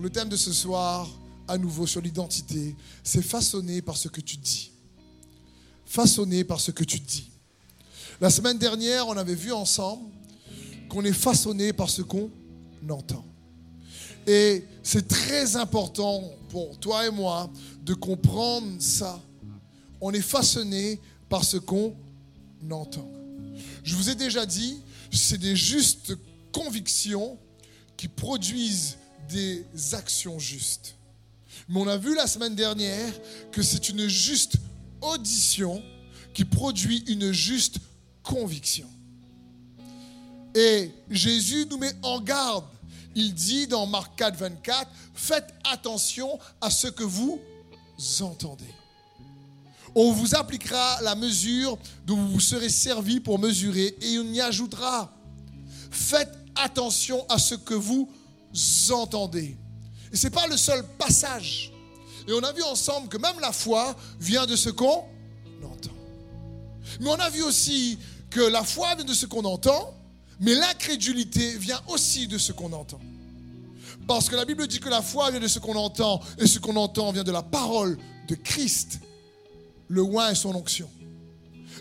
Le thème de ce soir, à nouveau sur l'identité, c'est façonné par ce que tu dis. Façonné par ce que tu dis. La semaine dernière, on avait vu ensemble qu'on est façonné par ce qu'on entend. Et c'est très important pour toi et moi de comprendre ça. On est façonné par ce qu'on entend. Je vous ai déjà dit, c'est des justes convictions qui produisent des actions justes. Mais on a vu la semaine dernière que c'est une juste audition qui produit une juste conviction. Et Jésus nous met en garde. Il dit dans Marc 4, 24, faites attention à ce que vous entendez. On vous appliquera la mesure dont vous vous serez servi pour mesurer et on y ajoutera. Faites attention à ce que vous entendez. Et ce n'est pas le seul passage. Et on a vu ensemble que même la foi vient de ce qu'on entend. Mais on a vu aussi que la foi vient de ce qu'on entend, mais l'incrédulité vient aussi de ce qu'on entend. Parce que la Bible dit que la foi vient de ce qu'on entend, et ce qu'on entend vient de la parole de Christ, le oin et son onction.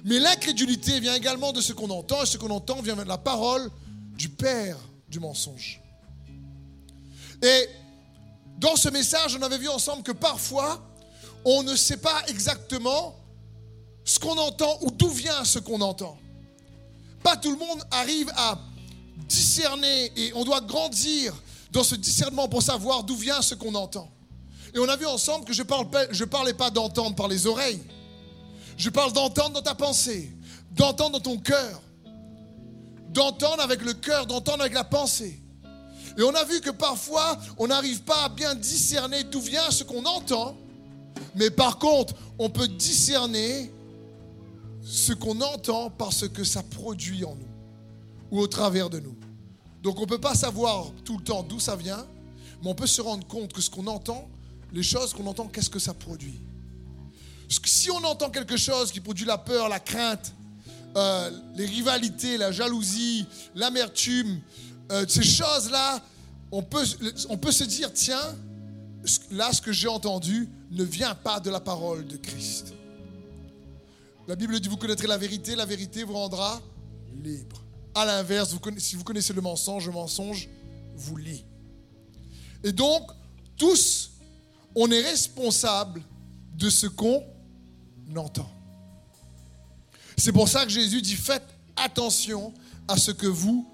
Mais l'incrédulité vient également de ce qu'on entend, et ce qu'on entend vient de la parole du Père du mensonge. Et dans ce message, on avait vu ensemble que parfois, on ne sait pas exactement ce qu'on entend ou d'où vient ce qu'on entend. Pas tout le monde arrive à discerner et on doit grandir dans ce discernement pour savoir d'où vient ce qu'on entend. Et on a vu ensemble que je ne parlais pas d'entendre par les oreilles. Je parle d'entendre dans ta pensée, d'entendre dans ton cœur, d'entendre avec le cœur, d'entendre avec la pensée. Et on a vu que parfois, on n'arrive pas à bien discerner d'où vient ce qu'on entend, mais par contre, on peut discerner ce qu'on entend parce que ça produit en nous ou au travers de nous. Donc on ne peut pas savoir tout le temps d'où ça vient, mais on peut se rendre compte que ce qu'on entend, les choses qu'on entend, qu'est-ce que ça produit. Si on entend quelque chose qui produit la peur, la crainte, euh, les rivalités, la jalousie, l'amertume, euh, ces choses-là, on peut, on peut se dire, tiens, là, ce que j'ai entendu ne vient pas de la parole de Christ. La Bible dit, vous connaîtrez la vérité, la vérité vous rendra libre. À l'inverse, si vous connaissez le mensonge, le mensonge vous lie. Et donc, tous, on est responsable de ce qu'on entend. C'est pour ça que Jésus dit, faites attention à ce que vous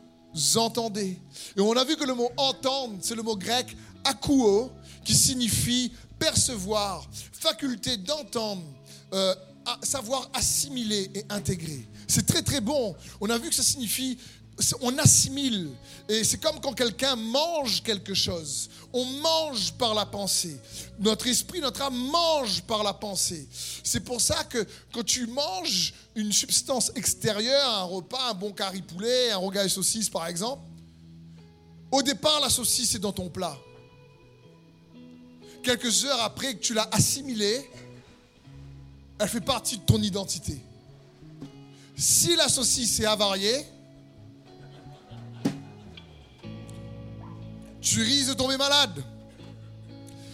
entendez. Et on a vu que le mot entendre, c'est le mot grec akouo, qui signifie percevoir, faculté d'entendre, euh, savoir assimiler et intégrer. C'est très très bon. On a vu que ça signifie on assimile. Et c'est comme quand quelqu'un mange quelque chose. On mange par la pensée. Notre esprit, notre âme mange par la pensée. C'est pour ça que quand tu manges une substance extérieure, un repas, un bon curry poulet, un rogaille saucisse par exemple, au départ, la saucisse est dans ton plat. Quelques heures après que tu l'as assimilée, elle fait partie de ton identité. Si la saucisse est avariée, tu risques de tomber malade.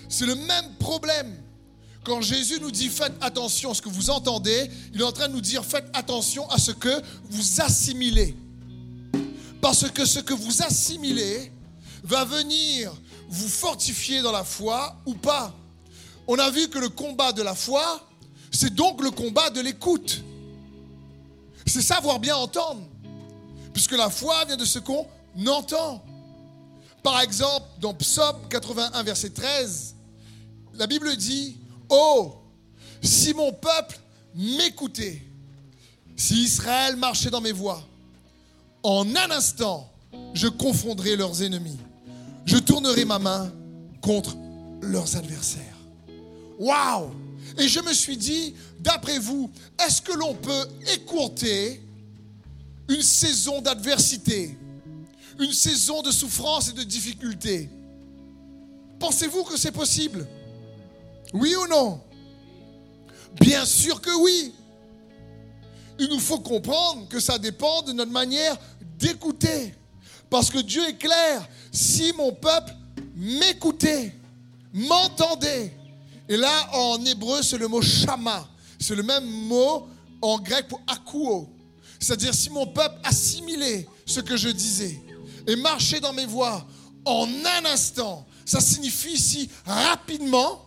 C'est le même problème. Quand Jésus nous dit faites attention à ce que vous entendez, il est en train de nous dire faites attention à ce que vous assimilez. Parce que ce que vous assimilez va venir vous fortifier dans la foi ou pas. On a vu que le combat de la foi, c'est donc le combat de l'écoute. C'est savoir bien entendre. Puisque la foi vient de ce qu'on entend. Par exemple, dans Psaume 81, verset 13, la Bible dit, Oh, si mon peuple m'écoutait, si Israël marchait dans mes voies, en un instant, je confondrai leurs ennemis. Je tournerai ma main contre leurs adversaires. Waouh Et je me suis dit, d'après vous, est-ce que l'on peut écourter une saison d'adversité une saison de souffrance et de difficulté. Pensez-vous que c'est possible? Oui ou non? Bien sûr que oui. Il nous faut comprendre que ça dépend de notre manière d'écouter. Parce que Dieu est clair, si mon peuple m'écoutez, m'entendez. Et là, en hébreu, c'est le mot shama. C'est le même mot en grec pour akuo. C'est-à-dire si mon peuple assimilait ce que je disais et marchait dans mes voies en un instant, ça signifie ici rapidement,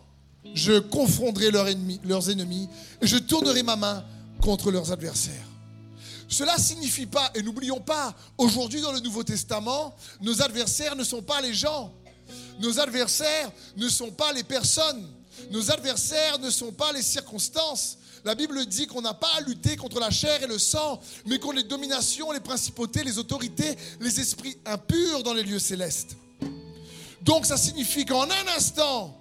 je confronterai leurs ennemis, leurs ennemis et je tournerai ma main contre leurs adversaires. Cela signifie pas, et n'oublions pas, aujourd'hui dans le Nouveau Testament, nos adversaires ne sont pas les gens. Nos adversaires ne sont pas les personnes. Nos adversaires ne sont pas les circonstances. La Bible dit qu'on n'a pas à lutter contre la chair et le sang, mais contre les dominations, les principautés, les autorités, les esprits impurs dans les lieux célestes. Donc ça signifie qu'en un instant,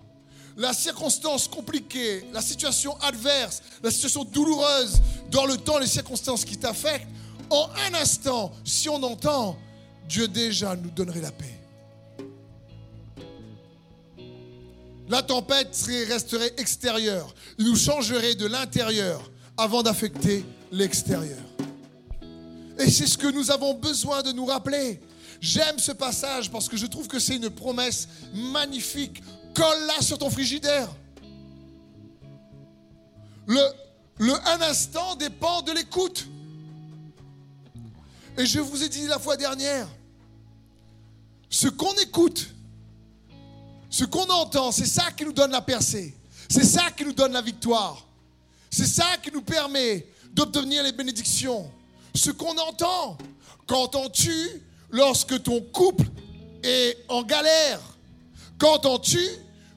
la circonstance compliquée, la situation adverse, la situation douloureuse dans le temps, les circonstances qui t'affectent, en un instant, si on entend, Dieu déjà nous donnerait la paix. La tempête resterait extérieure. Il nous changerait de l'intérieur avant d'affecter l'extérieur. Et c'est ce que nous avons besoin de nous rappeler. J'aime ce passage parce que je trouve que c'est une promesse magnifique. Colle-la sur ton frigidaire. Le, le un instant dépend de l'écoute. Et je vous ai dit la fois dernière, ce qu'on écoute, ce qu'on entend, c'est ça qui nous donne la percée. C'est ça qui nous donne la victoire. C'est ça qui nous permet d'obtenir les bénédictions. Ce qu'on entend, qu'entends-tu lorsque ton couple est en galère? Qu'entends-tu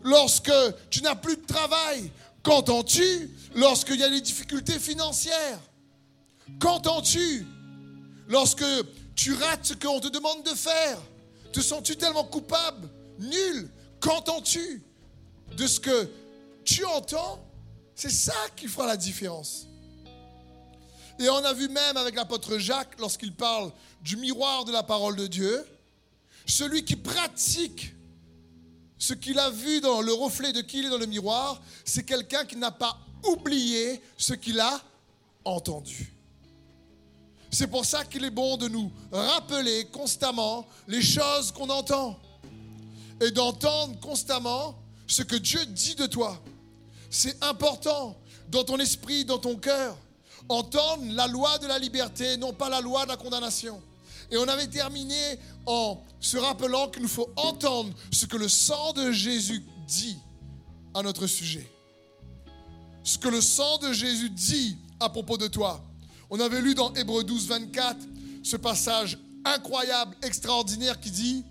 lorsque tu n'as plus de travail? Qu'entends-tu lorsqu'il y a des difficultés financières? Qu'entends-tu lorsque tu rates ce qu'on te demande de faire? Te sens-tu tellement coupable Nul? Qu'entends-tu de ce que tu entends? C'est ça qui fera la différence. Et on a vu même avec l'apôtre Jacques, lorsqu'il parle du miroir de la parole de Dieu, celui qui pratique ce qu'il a vu dans le reflet de qui il est dans le miroir, c'est quelqu'un qui n'a pas oublié ce qu'il a entendu. C'est pour ça qu'il est bon de nous rappeler constamment les choses qu'on entend et d'entendre constamment ce que Dieu dit de toi. C'est important dans ton esprit, dans ton cœur. Entendre la loi de la liberté, non pas la loi de la condamnation. Et on avait terminé en se rappelant qu'il nous faut entendre ce que le sang de Jésus dit à notre sujet. Ce que le sang de Jésus dit à propos de toi. On avait lu dans Hébreu 12, 24 ce passage incroyable, extraordinaire qui dit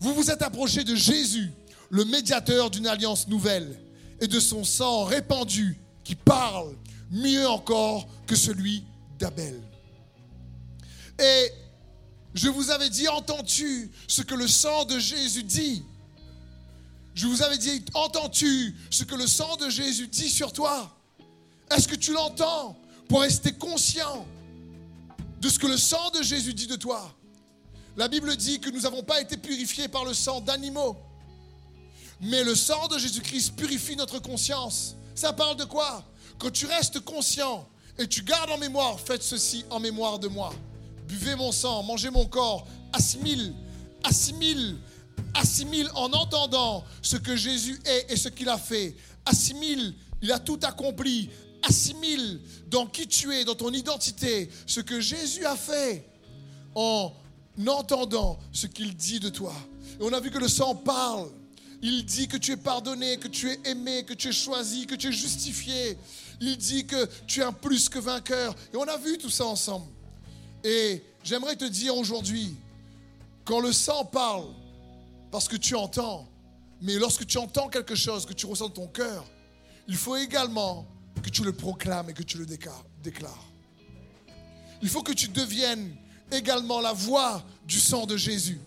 vous vous êtes approché de Jésus, le médiateur d'une alliance nouvelle, et de son sang répandu qui parle mieux encore que celui d'Abel. Et je vous avais dit, entends-tu ce que le sang de Jésus dit? Je vous avais dit, entends-tu ce que le sang de Jésus dit sur toi? Est-ce que tu l'entends pour rester conscient de ce que le sang de Jésus dit de toi? La Bible dit que nous n'avons pas été purifiés par le sang d'animaux. Mais le sang de Jésus-Christ purifie notre conscience. Ça parle de quoi? Quand tu restes conscient et tu gardes en mémoire, faites ceci en mémoire de moi. Buvez mon sang, mangez mon corps, assimile, assimile, assimile en entendant ce que Jésus est et ce qu'il a fait. Assimile, il a tout accompli. Assimile dans qui tu es, dans ton identité, ce que Jésus a fait en entendant ce qu'il dit de toi. Et on a vu que le sang parle. Il dit que tu es pardonné, que tu es aimé, que tu es choisi, que tu es justifié. Il dit que tu es un plus que vainqueur. Et on a vu tout ça ensemble. Et j'aimerais te dire aujourd'hui, quand le sang parle, parce que tu entends, mais lorsque tu entends quelque chose que tu ressens dans ton cœur, il faut également que tu le proclames et que tu le déclares. Il faut que tu deviennes également la voix du sang de Jésus.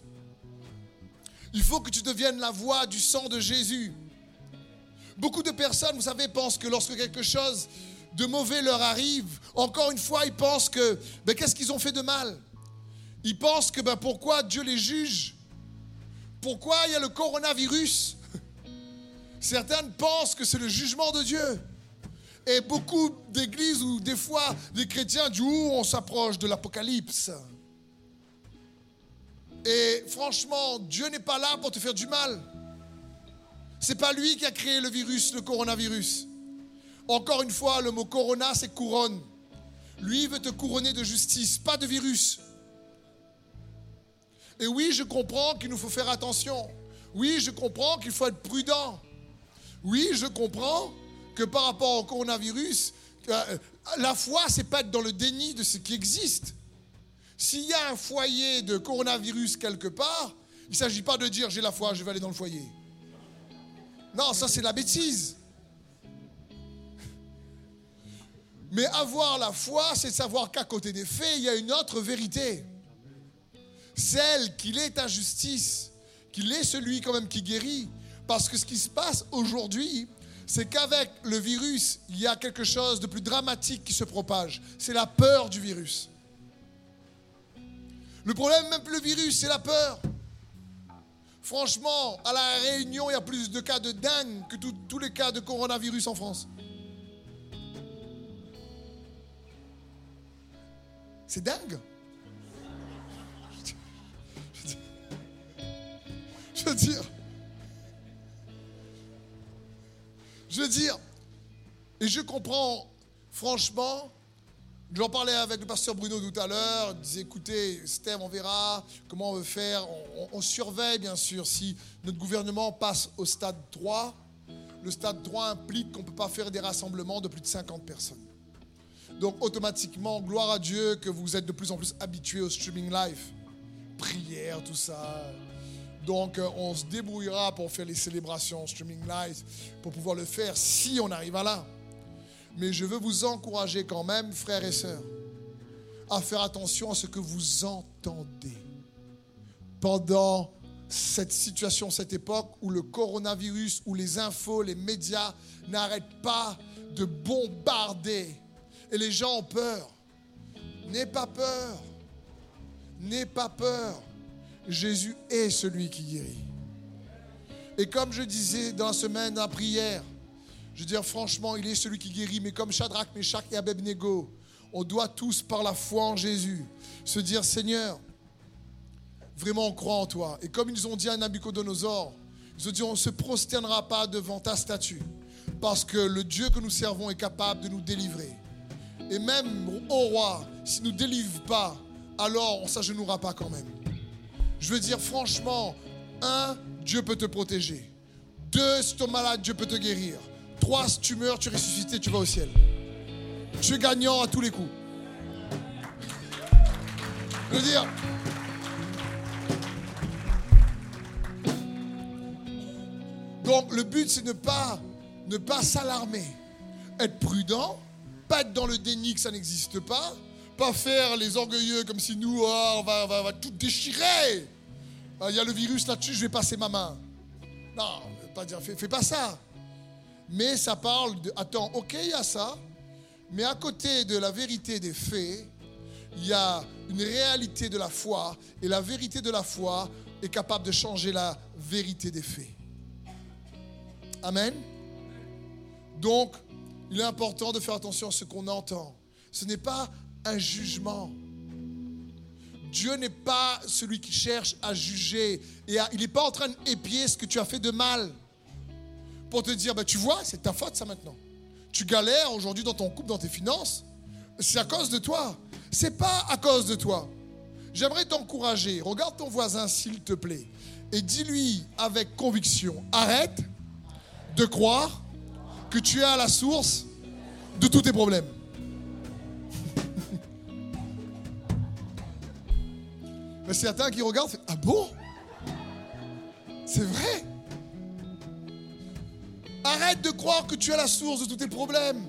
Il faut que tu deviennes la voix du sang de Jésus. Beaucoup de personnes, vous savez, pensent que lorsque quelque chose de mauvais leur arrive, encore une fois, ils pensent que, ben, qu'est-ce qu'ils ont fait de mal? Ils pensent que, ben, pourquoi Dieu les juge? Pourquoi il y a le coronavirus? Certaines pensent que c'est le jugement de Dieu. Et beaucoup d'églises ou des fois des chrétiens du où on s'approche de l'apocalypse. Et franchement, Dieu n'est pas là pour te faire du mal. C'est pas lui qui a créé le virus, le coronavirus. Encore une fois, le mot corona, c'est couronne. Lui veut te couronner de justice, pas de virus. Et oui, je comprends qu'il nous faut faire attention. Oui, je comprends qu'il faut être prudent. Oui, je comprends par rapport au coronavirus, euh, la foi, c'est pas être dans le déni de ce qui existe. S'il y a un foyer de coronavirus quelque part, il ne s'agit pas de dire j'ai la foi, je vais aller dans le foyer. Non, ça c'est la bêtise. Mais avoir la foi, c'est savoir qu'à côté des faits, il y a une autre vérité. Celle qu'il est ta justice, qu'il est celui quand même qui guérit. Parce que ce qui se passe aujourd'hui, c'est qu'avec le virus, il y a quelque chose de plus dramatique qui se propage. C'est la peur du virus. Le problème, même le virus, c'est la peur. Franchement, à la Réunion, il y a plus de cas de dingue que tous les cas de coronavirus en France. C'est dingue. Je veux dire, je veux dire, et je comprends, franchement, J'en parlais avec le pasteur Bruno tout à l'heure. Il disait écoutez, Steve, on verra comment on veut faire. On, surveille, bien sûr, si notre gouvernement passe au stade 3. Le stade 3 implique qu'on ne peut pas faire des rassemblements de plus de 50 personnes. Donc, automatiquement, gloire à Dieu que vous êtes de plus en plus habitués au streaming live. Prière, tout ça. Donc, euh, on se débrouillera pour faire les célébrations streaming live, pour pouvoir le faire si on arrive à là. Mais je veux vous encourager quand même, frères et sœurs, à faire attention à ce que vous entendez. Pendant cette situation, cette époque où le coronavirus, où les infos, les médias n'arrêtent pas de bombarder et les gens ont peur. N'aie pas peur. N'aie pas peur. Jésus est celui qui guérit. Et comme je disais dans la semaine, la prière, je veux dire, franchement, il est celui qui guérit, mais comme Shadrach, Meshach et Abednego, on doit tous, par la foi en Jésus, se dire Seigneur, vraiment on croit en toi. Et comme ils ont dit à Nabucodonosor, ils ont dit on ne se prosternera pas devant ta statue, parce que le Dieu que nous servons est capable de nous délivrer. Et même au roi, s'il ne nous délivre pas, alors on ne s'agenouillera pas quand même. Je veux dire franchement, un, Dieu peut te protéger. Deux, si tu es malade, Dieu peut te guérir. Trois, si tu meurs, tu ressuscites tu vas au ciel. Tu es gagnant à tous les coups. Je veux dire, donc le but c'est ne pas ne pas s'alarmer, être prudent, pas être dans le déni que ça n'existe pas, pas faire les orgueilleux comme si nous oh, on, va, tout déchirer. Ah, il y a le virus là-dessus, je vais passer ma main. Non, pas dire, fais pas ça. Mais ça parle de, attends, ok, il y a ça, mais à côté de la vérité des faits, il y a une réalité de la foi, et la vérité de la foi est capable de changer la vérité des faits. Amen. Donc, il est important de faire attention à ce qu'on entend. Ce n'est pas un jugement. Dieu n'est pas celui qui cherche à juger. Et il n'est pas en train d'épier ce que tu as fait de mal pour te dire, bah, tu vois, c'est ta faute ça maintenant. Tu galères aujourd'hui dans ton couple, dans tes finances. C'est à cause de toi. C'est pas à cause de toi. J'aimerais t'encourager. Regarde ton voisin, s'il te plaît. Et dis-lui avec conviction, arrête de croire que tu es à la source de tous tes problèmes. Mais certains qui regardent, ah bon? C'est vrai? Arrête de croire que tu es la source de tous tes problèmes.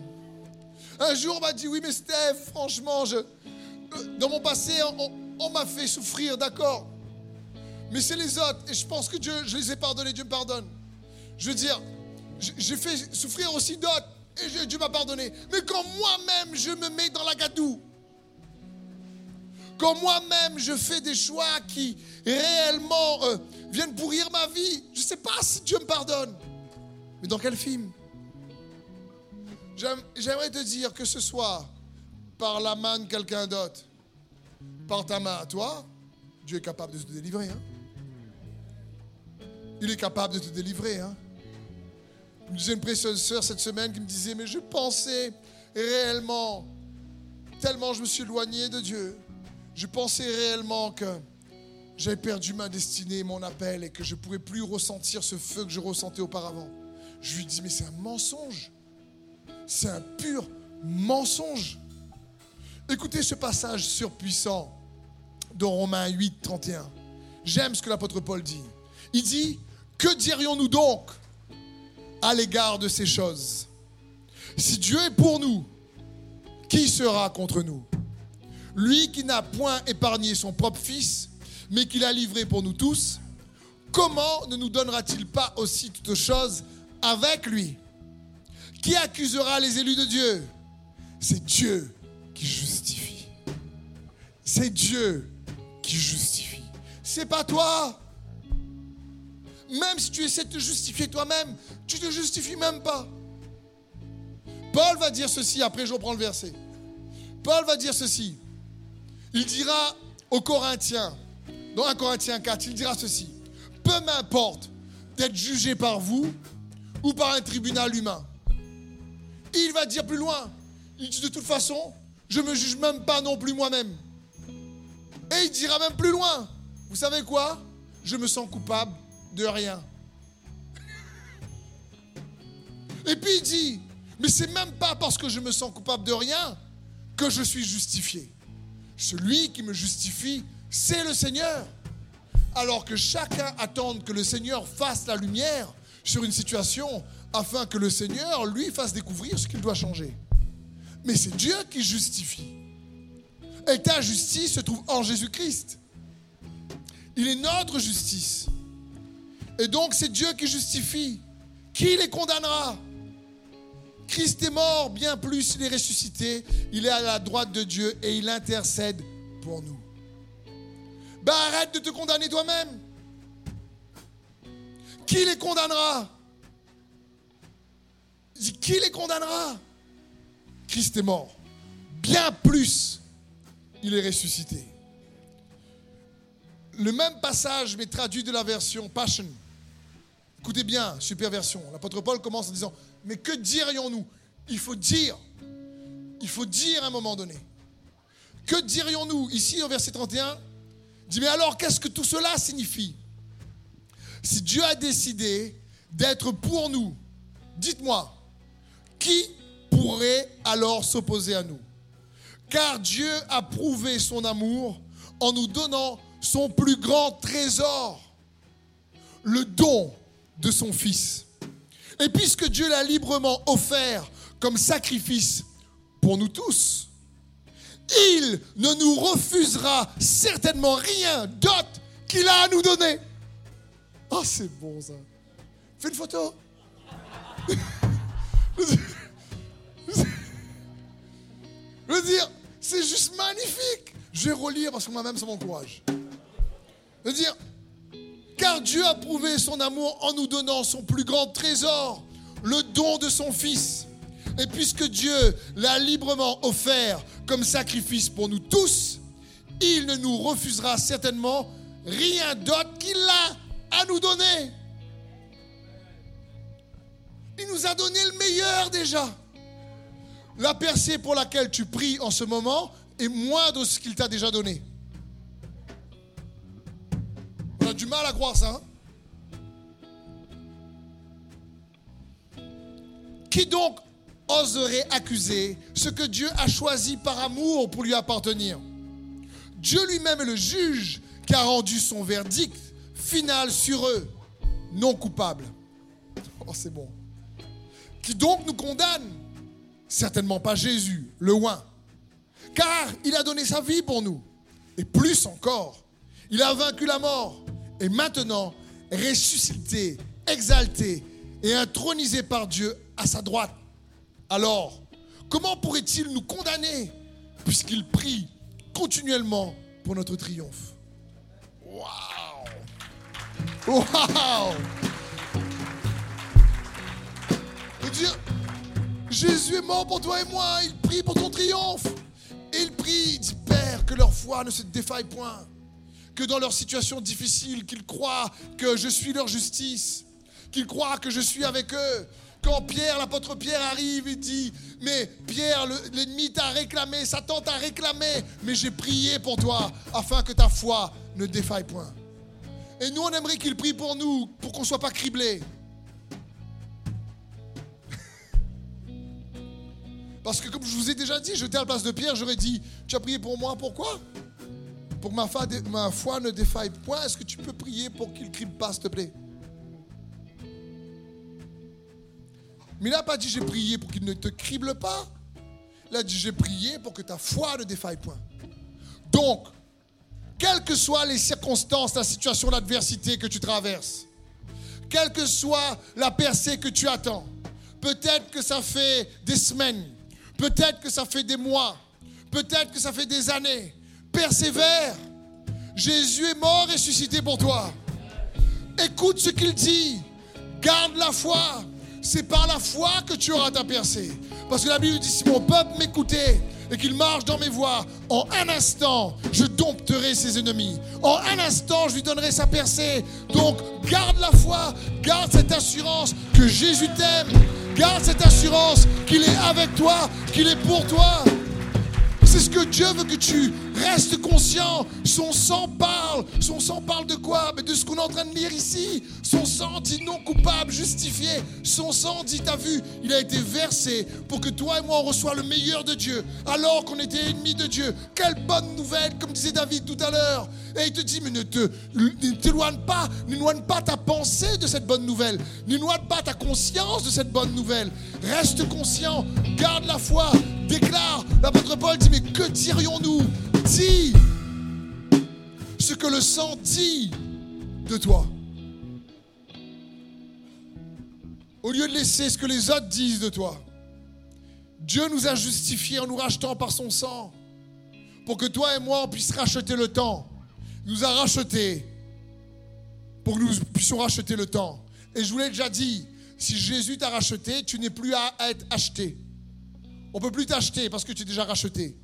Un jour, on m'a dit, oui, mais Steph, franchement, je, dans mon passé, on, m'a fait souffrir, d'accord? Mais c'est les autres, et je pense que Dieu, je les ai pardonnés, Dieu me pardonne. Je veux dire, j'ai fait souffrir aussi d'autres, et Dieu m'a pardonné. Mais quand moi-même, je me mets dans la gadoue, quand moi-même, je fais des choix qui réellement euh, viennent pourrir ma vie, je ne sais pas si Dieu me pardonne. Mais dans quel film? J'aimerais te dire que ce soit par la main de quelqu'un d'autre, par ta main à toi, Dieu est capable de te délivrer. Hein. Il est capable de te délivrer. Hein. me disait une précieuse sœur cette semaine qui me disait, mais je pensais réellement, tellement je me suis éloigné de Dieu, je pensais réellement que j'avais perdu ma destinée, mon appel, et que je ne pourrais plus ressentir ce feu que je ressentais auparavant. Je lui dis, mais c'est un mensonge. C'est un pur mensonge. Écoutez ce passage surpuissant de Romains 8, 31. J'aime ce que l'apôtre Paul dit. Il dit, que dirions-nous donc à l'égard de ces choses? Si Dieu est pour nous, qui sera contre nous? Lui qui n'a point épargné son propre Fils, mais qui l'a livré pour nous tous, comment ne nous donnera-t-il pas aussi toutes choses avec lui? Qui accusera les élus de Dieu? C'est Dieu qui justifie. C'est Dieu qui justifie. C'est pas toi. Même si tu essaies de te justifier toi-même, tu te justifies même pas. Paul va dire ceci, après je reprends le verset. Paul va dire ceci. Il dira aux Corinthiens, dans 1 Corinthiens 4, il dira ceci. Peu m'importe d'être jugé par vous ou par un tribunal humain. Il va dire plus loin. Il dit de toute façon, je ne me juge même pas non plus moi-même. Et il dira même plus loin. Vous savez quoi? Je me sens coupable de rien. Et puis il dit, mais c'est même pas parce que je me sens coupable de rien que je suis justifié. Celui qui me justifie, c'est le Seigneur. Alors que chacun attende que le Seigneur fasse la lumière sur une situation afin que le Seigneur lui fasse découvrir ce qu'il doit changer. Mais c'est Dieu qui justifie. Et ta justice se trouve en Jésus-Christ. Il est notre justice. Et donc c'est Dieu qui justifie. Qui les condamnera? Christ est mort, bien plus il est ressuscité. Il est à la droite de Dieu et il intercède pour nous. Ben arrête de te condamner toi-même. Qui les condamnera? Qui les condamnera? Christ est mort. Bien plus, il est ressuscité. Le même passage, mais traduit de la version Passion. Écoutez bien, super version. L'apôtre Paul commence en disant, mais que dirions-nous? Il faut dire. Il faut dire à un moment donné. Que dirions-nous? Ici, au verset 31, dit, mais alors qu'est-ce que tout cela signifie? Si Dieu a décidé d'être pour nous, dites-moi, qui pourrait alors s'opposer à nous? Car Dieu a prouvé son amour en nous donnant son plus grand trésor, le don de son Fils. Et puisque Dieu l'a librement offert comme sacrifice pour nous tous, il ne nous refusera certainement rien d'autre qu'il a à nous donner. Oh, c'est bon ça. Fais une photo. Je veux dire, c'est juste magnifique. Je vais relire parce que moi-même, ça m'encourage. Je veux dire, car Dieu a prouvé son amour en nous donnant son plus grand trésor, le don de son Fils. Et puisque Dieu l'a librement offert comme sacrifice pour nous tous, il ne nous refusera certainement rien d'autre qu'il a à nous donner. Il nous a donné le meilleur déjà. La percée pour laquelle tu pries en ce moment est moins de ce qu'il t'a déjà donné. Du mal à croire ça. Hein. Qui donc oserait accuser ce que Dieu a choisi par amour pour lui appartenir? Dieu lui-même est le juge qui a rendu son verdict final sur eux, non coupable. Oh, c'est bon. Qui donc nous condamne? Certainement pas Jésus, le oin. Car il a donné sa vie pour nous. Et plus encore, il a vaincu la mort. Et maintenant, ressuscité, exalté et intronisé par Dieu à sa droite. Alors, comment pourrait-il nous condamner puisqu'il prie continuellement pour notre triomphe? Waouh! Waouh! Dire, Jésus est mort pour toi et moi, il prie pour ton triomphe. Et il prie, il dit Père, que leur foi ne se défaille point, que dans leur situation difficile, qu'ils croient que je suis leur justice, qu'ils croient que je suis avec eux, Quand Pierre, l'apôtre Pierre arrive, il dit, mais Pierre, l'ennemi t'a réclamé, Satan t'a réclamé, mais j'ai prié pour toi afin que ta foi ne défaille point. Et nous, on aimerait qu'il prie pour nous, pour qu'on ne soit pas criblés. Parce que comme je vous ai déjà dit, j'étais à la place de Pierre, j'aurais dit, tu as prié pour moi, pourquoi? Pour que ma foi, ne défaille point. Est-ce que tu peux prier pour qu'il ne crible pas, s'il te plaît? Mais il n'a pas dit j'ai prié pour qu'il ne te crible pas. Il a dit j'ai prié pour que ta foi ne défaille point. Donc, quelles que soient les circonstances, la situation, l'adversité que tu traverses, quelle que soit la percée que tu attends, peut-être que ça fait des semaines, peut-être que ça fait des mois, peut-être que ça fait des années, persévère. Jésus est mort et ressuscité pour toi. Écoute ce qu'il dit. Garde la foi. C'est par la foi que tu auras ta percée. Parce que la Bible dit, si mon peuple m'écoutait et qu'il marche dans mes voies, en un instant, je dompterai ses ennemis. En un instant, je lui donnerai sa percée. Donc, garde la foi, garde cette assurance que Jésus t'aime. Garde cette assurance qu'il est avec toi, qu'il est pour toi. C'est ce que Dieu veut que tu restes conscient. Son sang parle. Son sang parle de quoi? Mais de ce qu'on est en train de lire ici. Son sang dit non coupable, justifié. Son sang dit, t'as vu, il a été versé pour que toi et moi on reçoive le meilleur de Dieu. Alors qu'on était ennemis de Dieu. Quelle bonne nouvelle, comme disait David tout à l'heure. Et il te dit, mais ne te t'éloigne pas, n'éloigne pas ta pensée de cette bonne nouvelle. N'éloigne pas ta conscience de cette bonne nouvelle. Reste conscient, garde la foi, déclare. L'apôtre Paul dit, mais que dirions-nous Dis ce que le sang dit de toi. Au lieu de laisser ce que les autres disent de toi. Dieu nous a justifiés en nous rachetant par son sang. Pour que toi et moi, on puisse racheter le temps. Il nous a racheté pour que nous puissions racheter le temps. Et je vous l'ai déjà dit, si Jésus t'a racheté, tu n'es plus à être acheté. On ne peut plus t'acheter parce que tu es déjà racheté.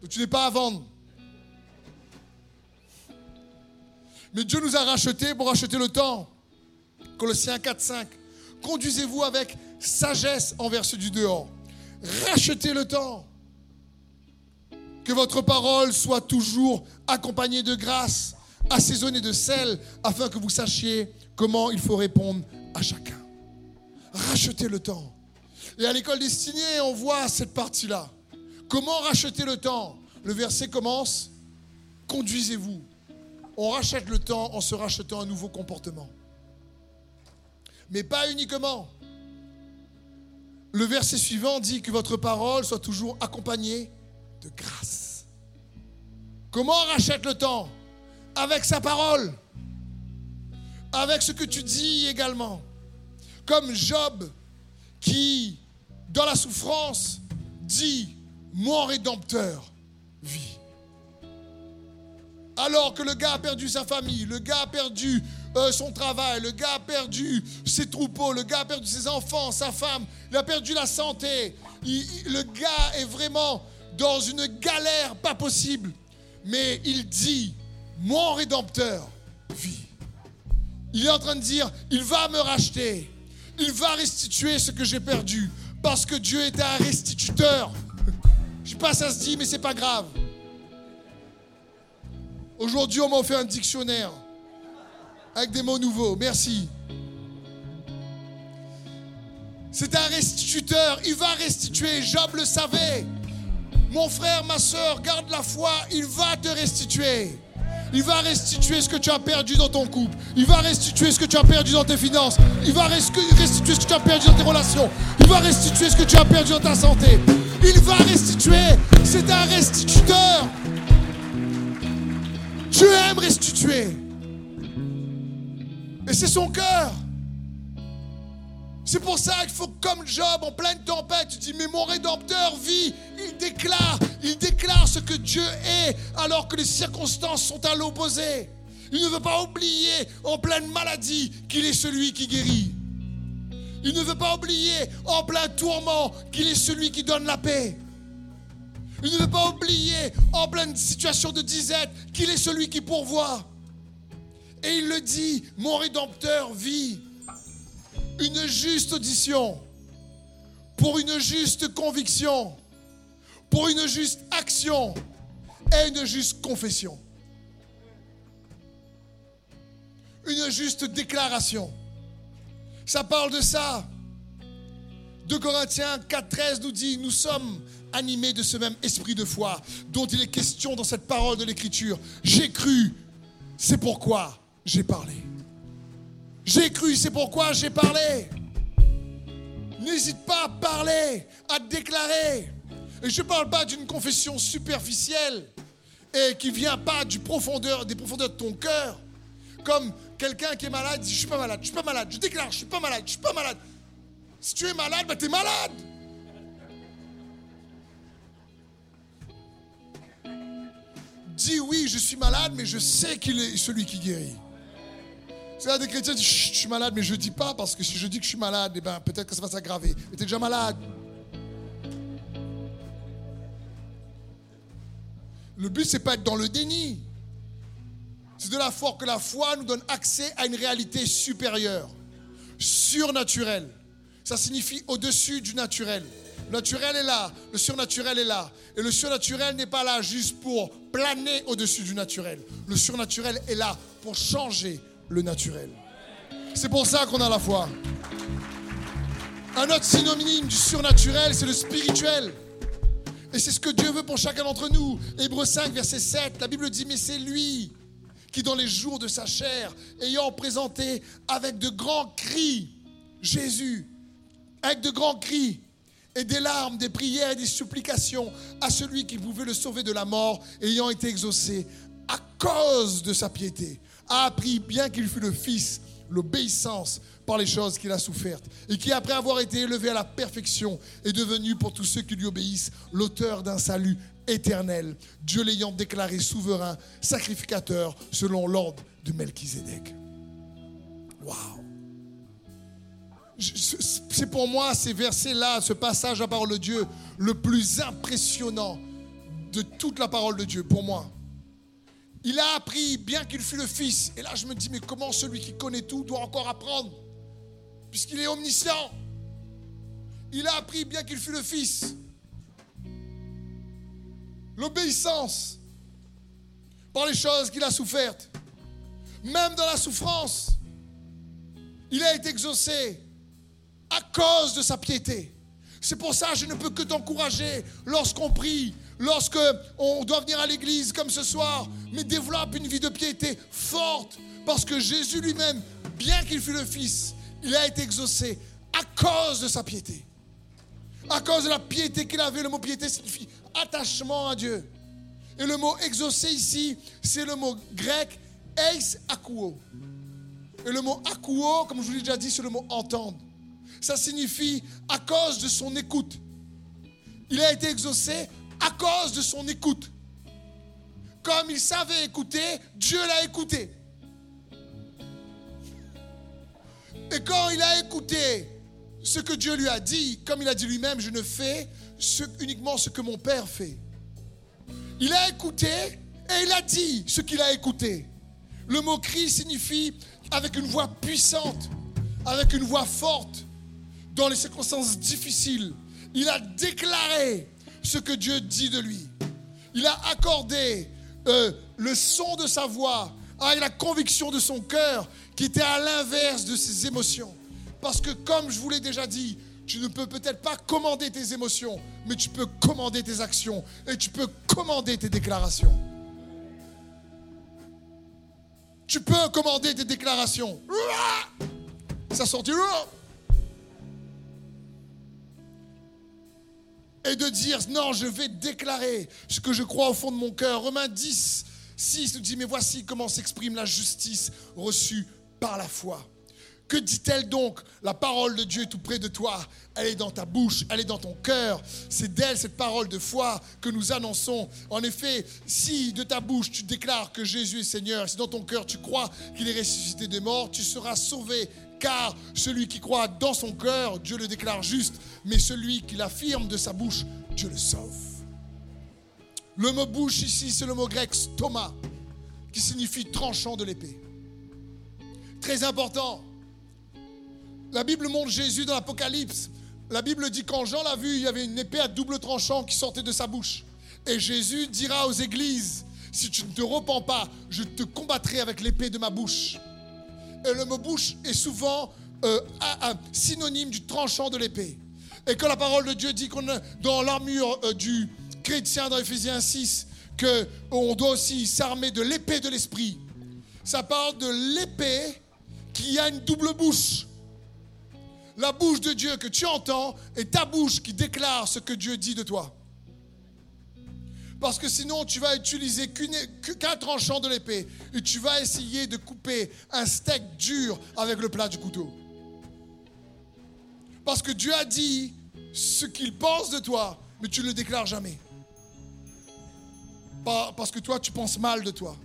Donc tu n'es pas à vendre. Mais Dieu nous a rachetés pour racheter le temps. Colossiens 4, 5. Conduisez-vous avec sagesse envers ceux du dehors. Rachetez le temps. Que votre parole soit toujours accompagnée de grâce, assaisonnée de sel, afin que vous sachiez comment il faut répondre à chacun. Rachetez le temps. Et à l'école destinée, on voit cette partie-là. Comment racheter le temps? Le verset commence Conduisez-vous. On rachète le temps en se rachetant un nouveau comportement. Mais pas uniquement. Le verset suivant dit que votre parole soit toujours accompagnée de grâce. Comment rachète le temps? Avec sa parole. Avec ce que tu dis également. Comme Job qui, dans la souffrance, dit mon rédempteur vit. Alors que le gars a perdu sa famille, le gars a perdu euh, son travail, le gars a perdu ses troupeaux, le gars a perdu ses enfants, sa femme, il a perdu la santé. le gars est vraiment dans une galère pas possible. Mais il dit, mon rédempteur vit. Il est en train de dire, il va me racheter. Il va restituer ce que j'ai perdu. Parce que Dieu est un restituteur. Je sais pas, ça se dit, mais c'est pas grave. Aujourd'hui, on m'a offert un dictionnaire avec des mots nouveaux. Merci. C'est un restituteur. Il va restituer. Job le savait. Mon frère, ma soeur, garde la foi. Il va te restituer. Il va restituer ce que tu as perdu dans ton couple. Il va restituer ce que tu as perdu dans tes finances. Il va restituer ce que tu as perdu dans tes relations. Il va restituer ce que tu as perdu dans ta santé. Il va restituer. C'est un restituteur. Dieu aime restituer. Et c'est son cœur. C'est pour ça qu'il faut, comme Job, en pleine tempête, tu dis, mais mon rédempteur vit. Il déclare, il déclare ce que Dieu est, alors que les circonstances sont à l'opposé. Il ne veut pas oublier, en pleine maladie, qu'il est celui qui guérit. Il ne veut pas oublier, en plein tourment, qu'il est celui qui donne la paix. Il ne veut pas oublier, en pleine situation de disette, qu'il est celui qui pourvoit. Et il le dit, mon rédempteur vit. Une juste audition, pour une juste conviction, pour une juste action et une juste confession. Une juste déclaration. Ça parle de ça. 2 Corinthiens 4.13 nous dit, nous sommes animés de ce même esprit de foi dont il est question dans cette parole de l'Écriture. J'ai cru, c'est pourquoi j'ai parlé. J'ai cru, c'est pourquoi j'ai parlé. N'hésite pas à parler, à déclarer. Et je ne parle pas d'une confession superficielle et qui vient pas du profondeur, des profondeurs de ton cœur. Comme quelqu'un qui est malade dit Je suis pas malade, je suis pas malade, je déclare, je suis pas malade, je suis pas malade. Si tu es malade, ben tu es malade. Dis oui, je suis malade, mais je sais qu'il est celui qui guérit. C'est là des chrétiens disent je suis malade, mais je ne dis pas parce que si je dis que je suis malade, eh ben, peut-être que ça va s'aggraver. Mais tu es déjà malade. Le but, c'est pas être dans le déni. C'est de la foi que la foi nous donne accès à une réalité supérieure, surnaturelle. Ça signifie au-dessus du naturel. Le naturel est là, le surnaturel est là. Et le surnaturel n'est pas là juste pour planer au-dessus du naturel. Le surnaturel est là pour changer le naturel. C'est pour ça qu'on a la foi. Un autre synonyme du surnaturel, c'est le spirituel. Et c'est ce que Dieu veut pour chacun d'entre nous. Hébreu 5, verset 7, la Bible dit, mais c'est lui qui, dans les jours de sa chair, ayant présenté avec de grands cris, Jésus, avec de grands cris et des larmes, des prières et des supplications à celui qui pouvait le sauver de la mort, ayant été exaucé à cause de sa piété, a appris, bien qu'il fût le Fils, l'obéissance par les choses qu'il a souffertes, et qui, après avoir été élevé à la perfection, est devenu pour tous ceux qui lui obéissent l'auteur d'un salut éternel, Dieu l'ayant déclaré souverain, sacrificateur, selon l'ordre de Melchizedek. Waouh! C'est pour moi ces versets-là, ce passage à parole de Dieu, le plus impressionnant de toute la parole de Dieu, pour moi. Il a appris, bien qu'il fût le Fils. Et là, je me dis, mais comment celui qui connaît tout doit encore apprendre Puisqu'il est omniscient. Il a appris, bien qu'il fût le Fils. L'obéissance par les choses qu'il a souffertes. Même dans la souffrance, il a été exaucé à cause de sa piété. C'est pour ça que je ne peux que t'encourager lorsqu'on prie, lorsque on doit venir à l'église comme ce soir, mais développe une vie de piété forte, parce que Jésus lui-même, bien qu'il fût le Fils, il a été exaucé à cause de sa piété. À cause de la piété qu'il avait, le mot piété signifie attachement à Dieu. Et le mot exaucé ici, c'est le mot grec eis akuo. Et le mot akuo, comme je vous l'ai déjà dit, c'est le mot entendre. Ça signifie à cause de son écoute. Il a été exaucé à cause de son écoute. Comme il savait écouter, Dieu l'a écouté. Et quand il a écouté ce que Dieu lui a dit, comme il a dit lui-même, je ne fais uniquement ce que mon Père fait. Il a écouté et il a dit ce qu'il a écouté. Le mot cri signifie avec une voix puissante, avec une voix forte, dans les circonstances difficiles. Il a déclaré ce que Dieu dit de lui. Il a accordé euh, le son de sa voix avec la conviction de son cœur qui était à l'inverse de ses émotions. Parce que comme je vous l'ai déjà dit, tu ne peux peut-être pas commander tes émotions, mais tu peux commander tes actions et tu peux commander tes déclarations. Tu peux commander tes déclarations. Ça sortit et de dire non, je vais déclarer ce que je crois au fond de mon cœur. Romains 10, 6 nous dit, mais voici comment s'exprime la justice reçue par la foi. Que dit-elle donc? La parole de Dieu est tout près de toi. Elle est dans ta bouche, elle est dans ton cœur. C'est d'elle, cette parole de foi, que nous annonçons. En effet, si de ta bouche tu déclares que Jésus est Seigneur, si dans ton cœur tu crois qu'il est ressuscité des morts, tu seras sauvé. Car celui qui croit dans son cœur, Dieu le déclare juste, mais celui qui l'affirme de sa bouche, Dieu le sauve. Le mot bouche ici, c'est le mot grec stoma, qui signifie tranchant de l'épée. Très important. La Bible montre Jésus dans l'Apocalypse. La Bible dit quand Jean l'a vu, il y avait une épée à double tranchant qui sortait de sa bouche. Et Jésus dira aux églises, si tu ne te repens pas, je te combattrai avec l'épée de ma bouche. Et le mot bouche est souvent euh, un, synonyme du tranchant de l'épée. Et quand la parole de Dieu dit qu'on dans l'armure euh, du chrétien dans Ephésiens 6, qu'on doit aussi s'armer de l'épée de l'esprit, ça parle de l'épée qui a une double bouche. La bouche de Dieu que tu entends et ta bouche qui déclare ce que Dieu dit de toi. Parce que sinon, tu vas utiliser qu'un tranchant de l'épée et tu vas essayer de couper un steak dur avec le plat du couteau. Parce que Dieu a dit ce qu'il pense de toi, mais tu ne le déclares jamais. Parce que toi, tu penses mal de toi.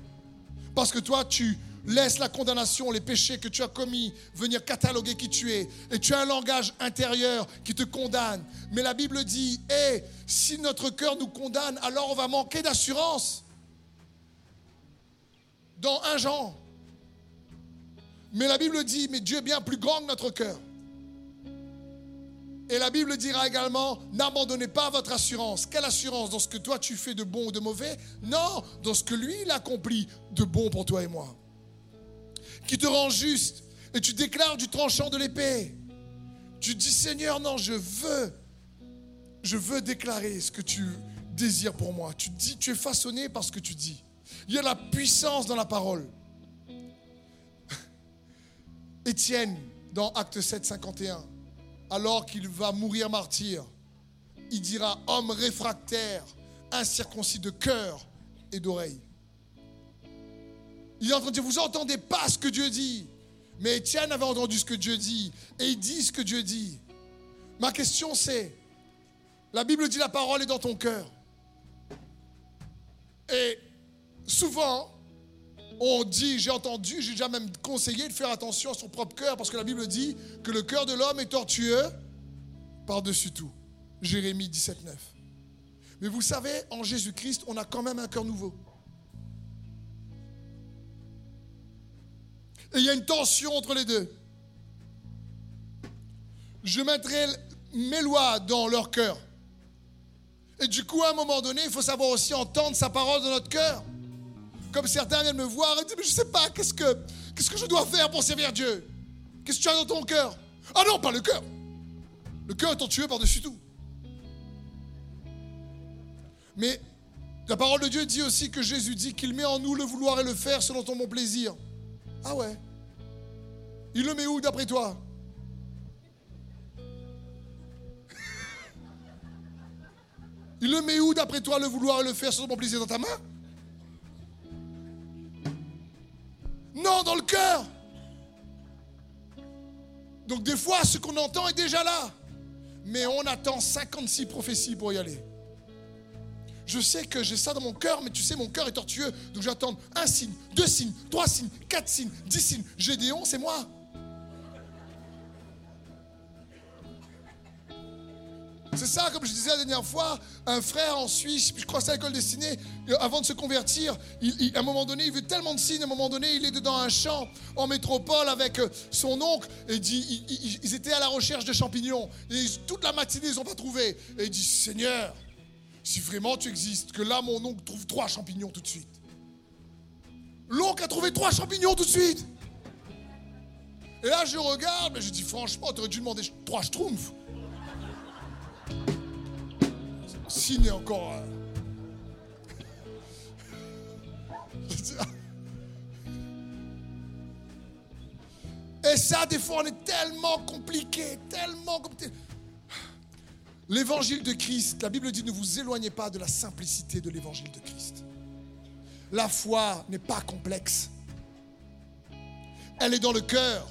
Parce que toi, tu laisses la condamnation, les péchés que tu as commis venir cataloguer qui tu es. Et tu as un langage intérieur qui te condamne. Mais la Bible dit, hé, si notre cœur nous condamne, alors on va manquer d'assurance. Dans un Jean. Mais la Bible dit, mais Dieu est bien plus grand que notre cœur. Et la Bible dira également, n'abandonnez pas votre assurance. Quelle assurance? Dans ce que toi tu fais de bon ou de mauvais? Non, dans ce que lui il accomplit de bon pour toi et moi. Qui te rend juste. Et tu déclares du tranchant de l'épée. Tu dis, Seigneur, non, je veux, je veux déclarer ce que tu désires pour moi. Tu dis, tu es façonné par ce que tu dis. Il y a la puissance dans la parole. Étienne, dans Acte 7, 51, alors qu'il va mourir martyr, il dira homme réfractaire, incirconcis de cœur et d'oreille. Il est en train de dire, vous entendez pas ce que Dieu dit. Mais Étienne avait entendu ce que Dieu dit et il dit ce que Dieu dit. Ma question c'est, la Bible dit la parole est dans ton cœur. Et souvent, on dit, j'ai entendu, j'ai déjà même conseillé de faire attention à son propre cœur parce que la Bible dit que le cœur de l'homme est tortueux par-dessus tout. Jérémie 17, 9. Mais vous savez, en Jésus-Christ, on a quand même un cœur nouveau. Et il y a une tension entre les deux. Je mettrai mes lois dans leur cœur. Et du coup, à un moment donné, il faut savoir aussi entendre sa parole dans notre cœur. Comme certains viennent me voir et disent, mais je ne sais pas, qu'est-ce que, que je dois faire pour servir Dieu? Qu'est-ce que tu as dans ton cœur? Ah non, pas le cœur. Le cœur est tortueux par-dessus tout. Mais la parole de Dieu dit aussi que Jésus dit qu'il met en nous le vouloir et le faire selon ton bon plaisir. Ah ouais Il le met où d'après toi? Il le met où d'après toi le vouloir et le faire ton bon plaisir dans ta main? Non, dans le cœur. Donc des fois, ce qu'on entend est déjà là. Mais on attend 56 prophéties pour y aller. Je sais que j'ai ça dans mon cœur, mais tu sais, mon cœur est tortueux. Donc j'attends un signe, deux signes, trois signes, quatre signes, dix signes. Gédéon, c'est moi. C'est ça, comme je disais la dernière fois, un frère en Suisse, je crois c'est à l'école destinée, euh, avant de se convertir, il- à un moment donné, il veut tellement de signes, à un moment donné, il est dans un champ en métropole avec euh, son oncle, et il dit, il- il- ils étaient à la recherche de champignons, et toute la matinée, ils n'ont pas trouvé. Et il dit, Seigneur, si vraiment tu existes, que là, mon oncle trouve trois champignons tout de suite. L'oncle a trouvé trois champignons tout de suite. Et là, je regarde, mais je dis, franchement, tu aurais dû demander trois schtroumpfs. Signe encore. ah. Et ça, des fois, on est tellement compliqué, tellement compliqué. L'évangile de Christ, la Bible dit ne vous éloignez pas de la simplicité de l'évangile de Christ. La foi n'est pas complexe. Elle est dans le cœur.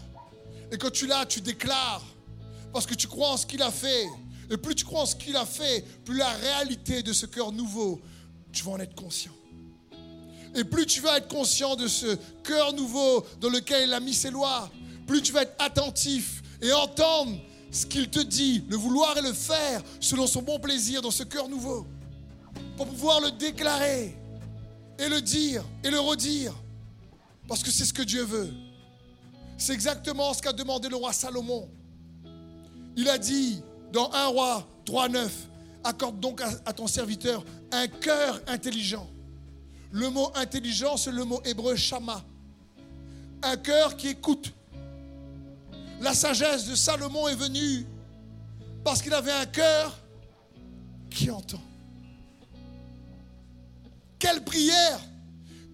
Et quand tu l'as, tu déclares. Parce que tu crois en ce qu'il a fait. Et plus tu crois en ce qu'il a fait, plus la réalité de ce cœur nouveau, tu vas en être conscient. Et plus tu vas être conscient de ce cœur nouveau dans lequel il a mis ses lois, plus tu vas être attentif et entendre ce qu'il te dit, le vouloir et le faire selon son bon plaisir dans ce cœur nouveau, pour pouvoir le déclarer et le dire et le redire, parce que c'est ce que Dieu veut. C'est exactement ce qu'a demandé le roi Salomon. Il a dit dans 1 roi 3, 9, accorde donc à, à ton serviteur un cœur intelligent. Le mot intelligent, c'est le mot hébreu shama. Un cœur qui écoute. La sagesse de Salomon est venue parce qu'il avait un cœur qui entend. Quelle prière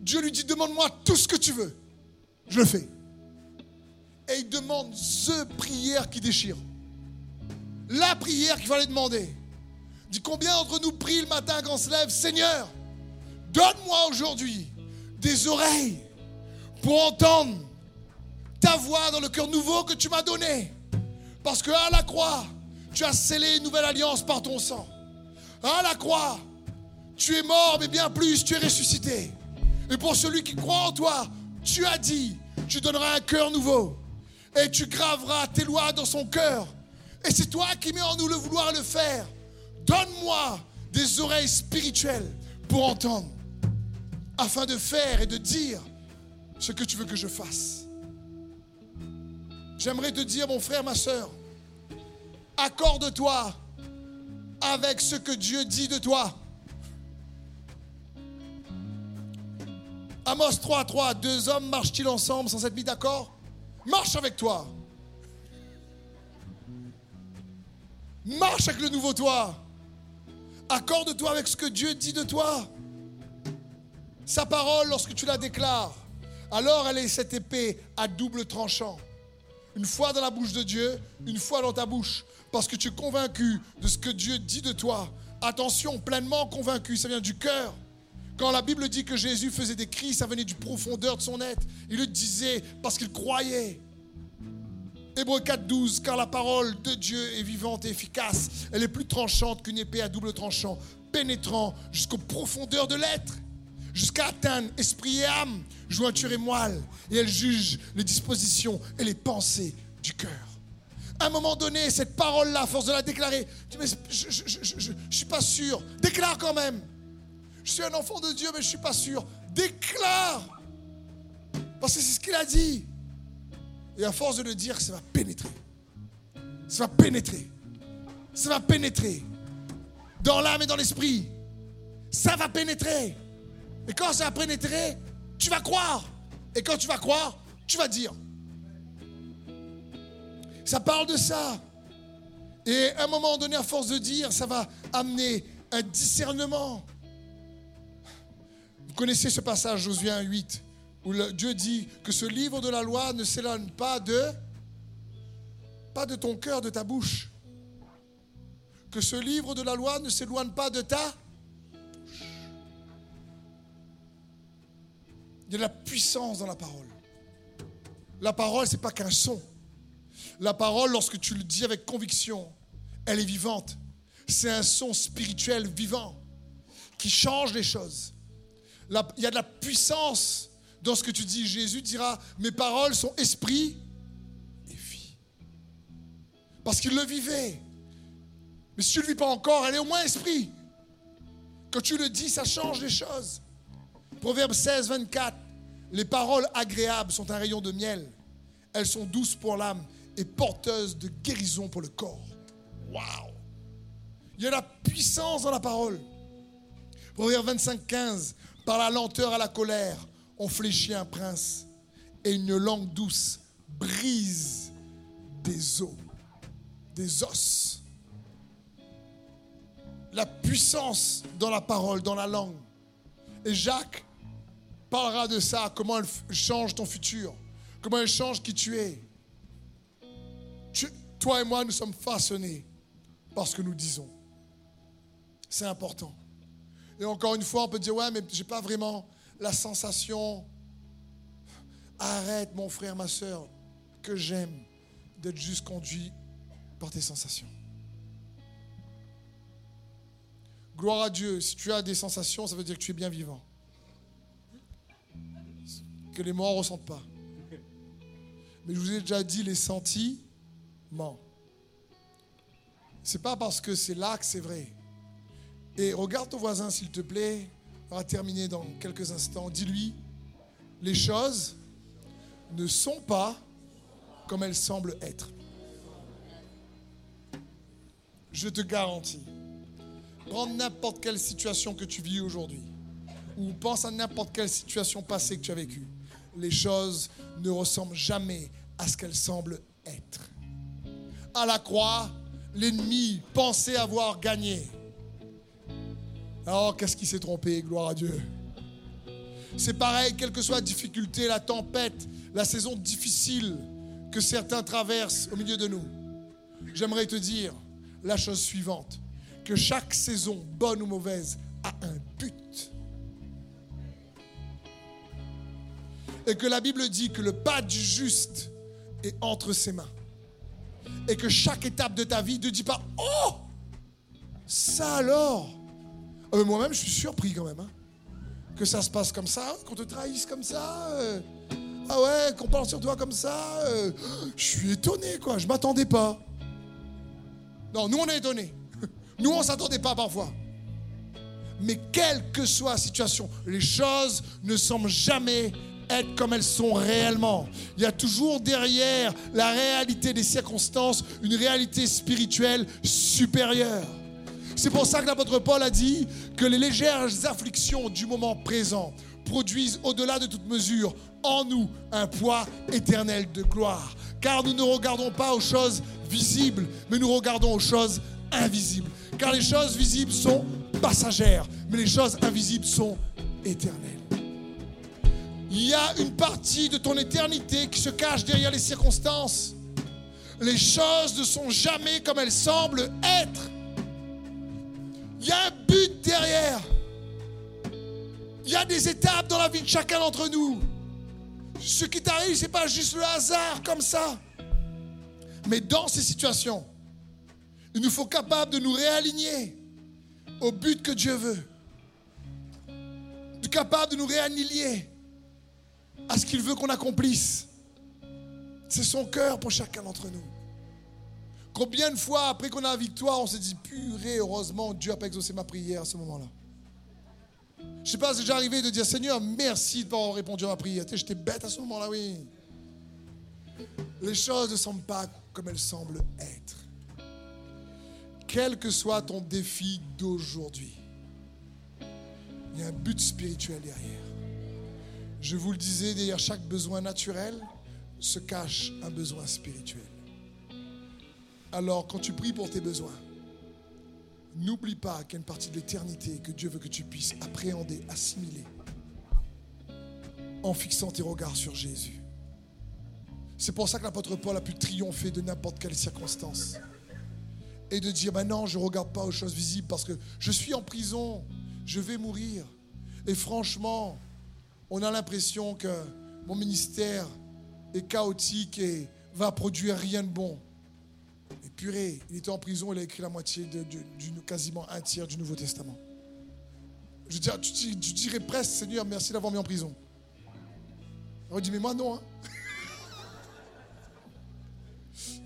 Dieu lui dit, demande-moi tout ce que tu veux. Je le fais. Et il demande ce prière qui déchire. La prière qu'il fallait demander. Dit combien d'entre nous prient le matin quand on se lève, Seigneur, donne-moi aujourd'hui des oreilles pour entendre ta voix dans le cœur nouveau que tu m'as donné. Parce que à la croix, tu as scellé une nouvelle alliance par ton sang. À la croix, tu es mort, mais bien plus, tu es ressuscité. Et pour celui qui croit en toi, tu as dit, tu donneras un cœur nouveau. Et tu graveras tes lois dans son cœur. Et c'est toi qui mets en nous le vouloir le faire. Donne-moi des oreilles spirituelles pour entendre, afin de faire et de dire ce que tu veux que je fasse. J'aimerais te dire, mon frère, ma soeur, accorde-toi avec ce que Dieu dit de toi. Amos 3, 3, deux hommes marchent-ils ensemble sans être mis d'accord? Marche avec toi. Marche avec le nouveau toi. Accorde-toi avec ce que Dieu dit de toi. Sa parole, lorsque tu la déclares, alors elle est cette épée à double tranchant. Une fois dans la bouche de Dieu, une fois dans ta bouche. Parce que tu es convaincu de ce que Dieu dit de toi. Attention, pleinement convaincu, ça vient du cœur. Quand la Bible dit que Jésus faisait des cris, ça venait du profondeur de son être. Il le disait parce qu'il croyait. Hébreu 4.12, car la parole de Dieu est vivante et efficace. Elle est plus tranchante qu'une épée à double tranchant, pénétrant jusqu'aux profondeurs de l'être, jusqu'à atteindre esprit et âme, jointure et moelle. Et elle juge les dispositions et les pensées du cœur. À un moment donné, cette parole-là, à force de la déclarer, tu dis, mais je ne suis pas sûr. Déclare quand même. Je suis un enfant de Dieu, mais je ne suis pas sûr. Déclare. Parce que c'est ce qu'il a dit. Et à force de le dire, ça va pénétrer. Ça va pénétrer. Ça va pénétrer. Dans l'âme et dans l'esprit. Ça va pénétrer. Et quand ça va pénétrer, tu vas croire. Et quand tu vas croire, tu vas dire. Ça parle de ça. Et à un moment donné, à force de dire, ça va amener un discernement. Vous connaissez ce passage, Josué 1, 8 où Dieu dit que ce livre de la loi ne s'éloigne pas de pas de ton cœur, de ta bouche. Que ce livre de la loi ne s'éloigne pas de ta Il y a de la puissance dans la parole. La parole, c'est pas qu'un son. La parole, lorsque tu le dis avec conviction, elle est vivante. C'est un son spirituel vivant qui change les choses. il y a de la puissance dans ce que tu dis. Jésus dira, mes paroles sont esprit et vie. Parce qu'il le vivait. Mais si tu ne le vis pas encore, elle est au moins esprit. Quand tu le dis, ça change les choses. Proverbe 16, 24. Les paroles agréables sont un rayon de miel. Elles sont douces pour l'âme et porteuses de guérison pour le corps. Waouh! Il y a la puissance dans la parole. Proverbe 25, 15. Par la lenteur à la colère, on fléchit un prince et une langue douce brise des os, des os. La puissance dans la parole, dans la langue. Et Jacques parlera de ça, comment elle change ton futur, comment elle change qui tu es. toi et moi, nous sommes façonnés parce que nous disons. C'est important. Et encore une fois, on peut dire, ouais, mais j'ai pas vraiment la sensation. Arrête, mon frère, ma soeur, que j'aime d'être juste conduit par tes sensations. Gloire à Dieu, si tu as des sensations, ça veut dire que tu es bien vivant. Que les morts ne ressentent pas. Mais je vous ai déjà dit, les sentiments. C'est pas parce que c'est là que c'est vrai. Et regarde ton voisin, s'il te plaît, on va terminer dans quelques instants. Dis-lui, les choses ne sont pas comme elles semblent être. je te garantis, prends n'importe quelle situation que tu vis aujourd'hui, ou pense à n'importe quelle situation passée que tu as vécue, les choses ne ressemblent jamais à ce qu'elles semblent être. À la croix, l'ennemi pensait avoir gagné. Alors, qu'est-ce qui s'est trompé Gloire à Dieu? C'est pareil, quelle que soit la difficulté, la tempête, la saison difficile que certains traversent au milieu de nous. J'aimerais te dire la chose suivante, que chaque saison, bonne ou mauvaise, a un but. Et que la Bible dit que le pas du juste est entre ses mains. Et que chaque étape de ta vie ne dit pas Oh Ça alors ah, Moi-même, je suis surpris quand même. Hein, que ça se passe comme ça, qu'on te trahisse comme ça. Euh, ah ouais, qu'on parle sur toi comme ça. Euh, je suis étonné, quoi. Je m'attendais pas. Non, nous, on est étonnés. Nous, on ne s'attendait pas parfois. Mais quelle que soit la situation, les choses ne semblent jamais être comme elles sont réellement. Il y a toujours derrière la réalité des circonstances une réalité spirituelle supérieure. C'est pour ça que l'apôtre Paul a dit que les légères afflictions du moment présent produisent au-delà de toute mesure en nous un poids éternel de gloire. Car nous ne regardons pas aux choses visibles, mais nous regardons aux choses invisibles. Car les choses visibles sont passagères, mais les choses invisibles sont éternelles. Il y a une partie de ton éternité qui se cache derrière les circonstances. Les choses ne sont jamais comme elles semblent être. Il y a un but derrière. Il y a des étapes dans la vie de chacun d'entre nous. Ce qui t'arrive, ce n'est pas juste le hasard comme ça. Mais dans ces situations, il nous faut capable de nous réaligner au but que Dieu veut. De capable de nous réaligner à ce qu'il veut qu'on accomplisse. C'est son cœur pour chacun d'entre nous. Combien de fois, après qu'on a la victoire, on s'est dit, purée, heureusement, Dieu n'a pas exaucé ma prière à ce moment-là. Je ne sais pas, c'est déjà arrivé de dire, Seigneur, merci de pas avoir répondu à ma prière. J'étais bête à ce moment-là, oui. Les choses ne semblent pas comme elles semblent être. Quel que soit ton défi d'aujourd'hui, il y a un but spirituel derrière. Je vous le disais, derrière chaque besoin naturel se cache un besoin spirituel. Alors, quand tu pries pour tes besoins, n'oublie pas qu'il y partie de l'éternité que Dieu veut que tu puisses appréhender, assimiler, en fixant tes regards sur Jésus. C'est pour ça que l'apôtre Paul a pu triompher de n'importe quelle circonstance. Et de dire, maintenant, je ne regarde pas aux choses visibles parce que je suis en prison, je vais mourir. Et franchement, on a l'impression que mon ministère est chaotique et va produire rien de bon. Et purée, il était en prison, il a écrit la moitié, de, quasiment un tiers du Nouveau Testament. Je dirais, tu, dirais presque, Seigneur, merci d'avoir mis en prison. On dit, mais moi non. Hein.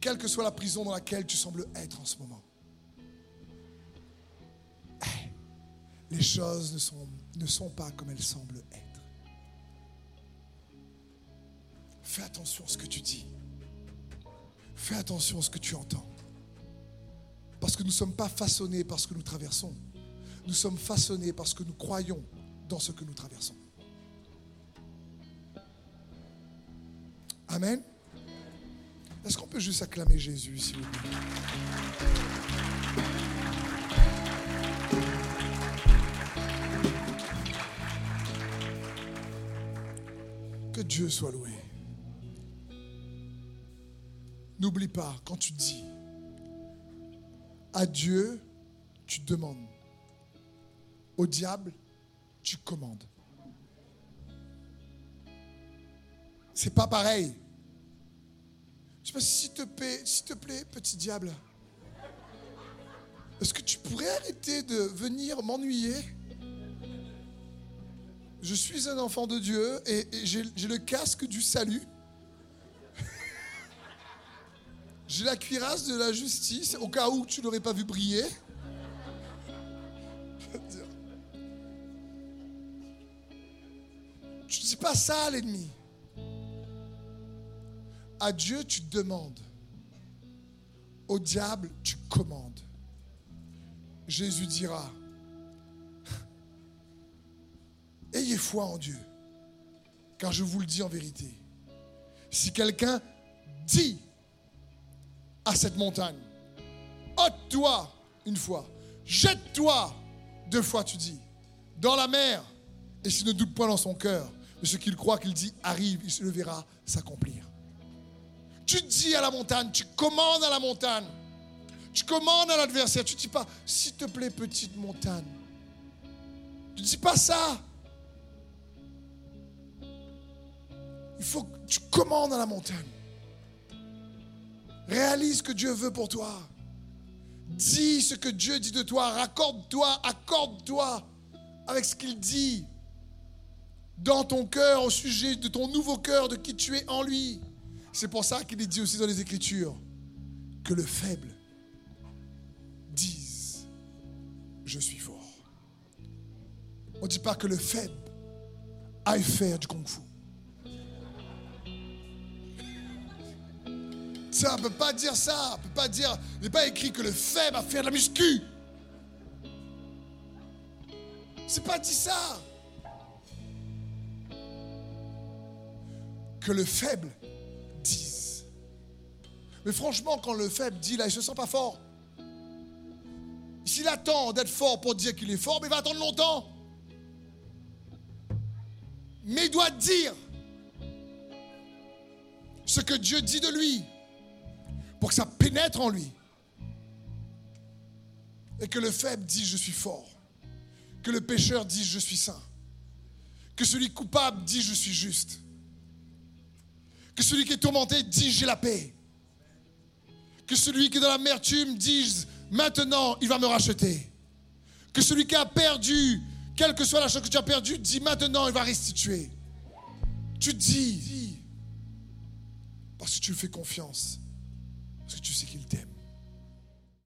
Quelle que soit la prison dans laquelle tu sembles être en ce moment. Les choses ne sont, ne sont pas comme elles semblent être. Fais attention à ce que tu dis. Fais attention à ce que tu entends. Parce que nous ne sommes pas façonnés par ce que nous traversons. Nous sommes façonnés parce que nous croyons dans ce que nous traversons. Amen. Est-ce qu'on peut juste acclamer Jésus, s'il vous plaît? Dieu soit loué. N'oublie pas, quand tu dis à Dieu, tu demandes. Au diable, tu commandes. C'est pas pareil. Sais pas, s'il te plaît, s'il te plaît, petit diable, est-ce que tu pourrais arrêter de venir m'ennuyer? Je suis un enfant de Dieu et, j'ai le casque du salut. j'ai la cuirasse de la justice au cas où tu n'aurais pas vu briller. Tu ne dis pas ça à l'ennemi. À Dieu, tu demandes. Au diable, tu commandes. Jésus dira, ayez foi en Dieu, car je vous le dis en vérité. Si quelqu'un dit à cette montagne, ôte-toi une fois, jette-toi deux fois, tu dis, dans la mer, et s'il ne doute pas dans son cœur, mais ce qu'il croit qu'il dit arrive, il se le verra s'accomplir. Tu dis à la montagne, tu commandes à la montagne, tu commandes à l'adversaire, tu ne dis pas, s'il te plaît, petite montagne. Tu ne dis pas ça. Il faut que tu commandes à la montagne. Réalise ce que Dieu veut pour toi. Dis ce que Dieu dit de toi. Raccorde-toi, accorde-toi avec ce qu'il dit dans ton cœur au sujet de ton nouveau cœur, de qui tu es en lui. C'est pour ça qu'il est dit aussi dans les Écritures que le faible dise Je suis fort. On ne dit pas que le faible aille faire du kung-fu. Ça, ne peut pas dire ça. Peut pas dire. Il n'est pas écrit que le faible va faire de la muscu. C'est pas dit ça. Que le faible dise. Mais franchement, quand le faible dit là, il se sent pas fort. S'il attend d'être fort pour dire qu'il est fort, mais il va attendre longtemps. Mais il doit dire ce que Dieu dit de lui pour que ça pénètre en lui. Et que le faible dise je suis fort. Que le pécheur dise je suis saint. Que celui coupable dise je suis juste. Que celui qui est tourmenté dise j'ai la paix. Que celui qui est dans l'amertume dise maintenant il va me racheter. Que celui qui a perdu, quelle que soit la chose que tu as perdue, dit maintenant il va restituer. Tu dis, parce que tu fais confiance, parce que tu sais qu'il t'aime.